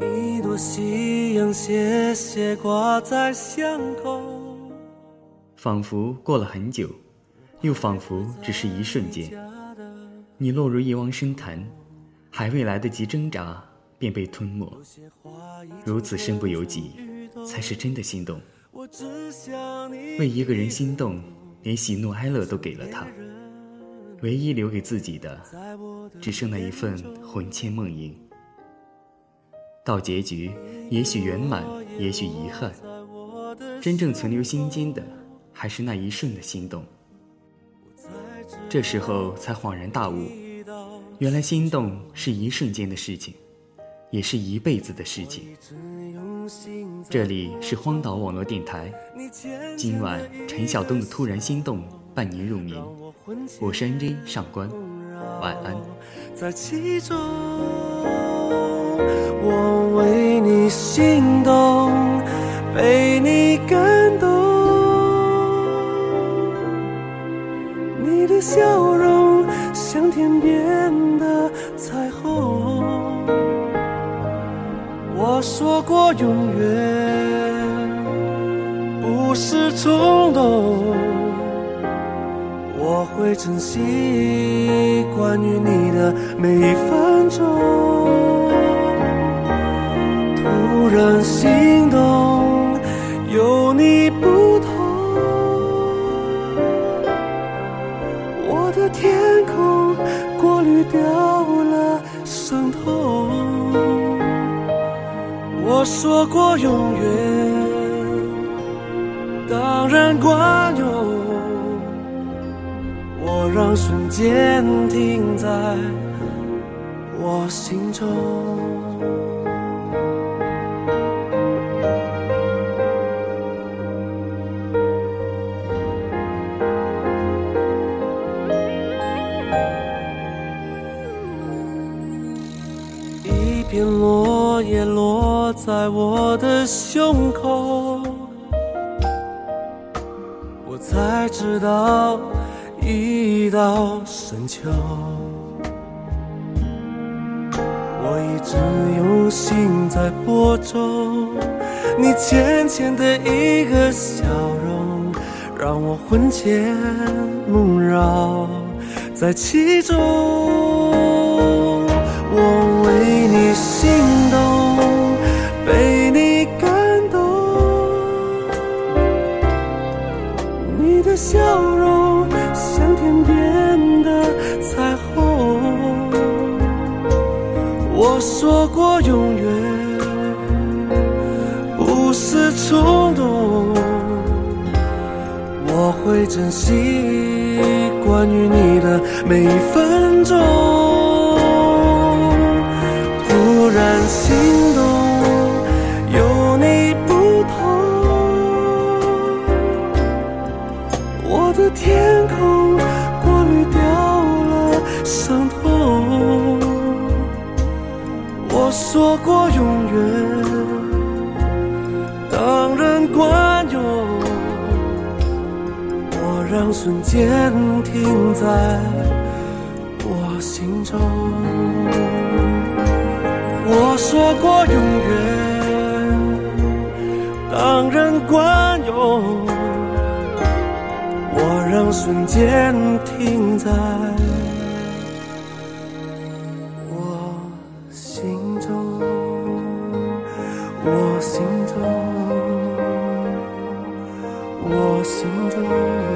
一朵夕阳斜斜挂在巷口。仿佛过了很久，又仿佛只是一瞬间，你落入一汪深潭，还未来得及挣扎，便被吞没。如此身不由己，才是真的心动。为一个人心动，连喜怒哀乐都给了他，唯一留给自己的，只剩那一份魂牵梦萦。到结局，也许圆满，也许遗憾，真正存留心间的，还是那一瞬的心动。这时候才恍然大悟，原来心动是一瞬间的事情，也是一辈子的事情。这里是荒岛网络电台，今晚陈晓东的突然心动伴您入眠，我是 NJ 上官，晚安。在其中，我为你心动，被你感动。你的笑容像天边的彩虹。我说过永远不是冲动。我会珍惜关于你的每一分钟。突然心动，有你不同。我的天空过滤掉了伤痛。我说过永远，当然管用。瞬间停在我心中。一片落叶落在我的胸口，我才知道。一到深秋，我一直用心在播种。你浅浅的一个笑容，让我魂牵梦绕在其中。我为你说过永远不是冲动，我会珍惜关于你的每一分钟。突然心动，有你不同，我的天空。说过永远，当然管用。我让瞬间停在我心中。我说过永远，当然管用。我让瞬间停在。我心中，我心中。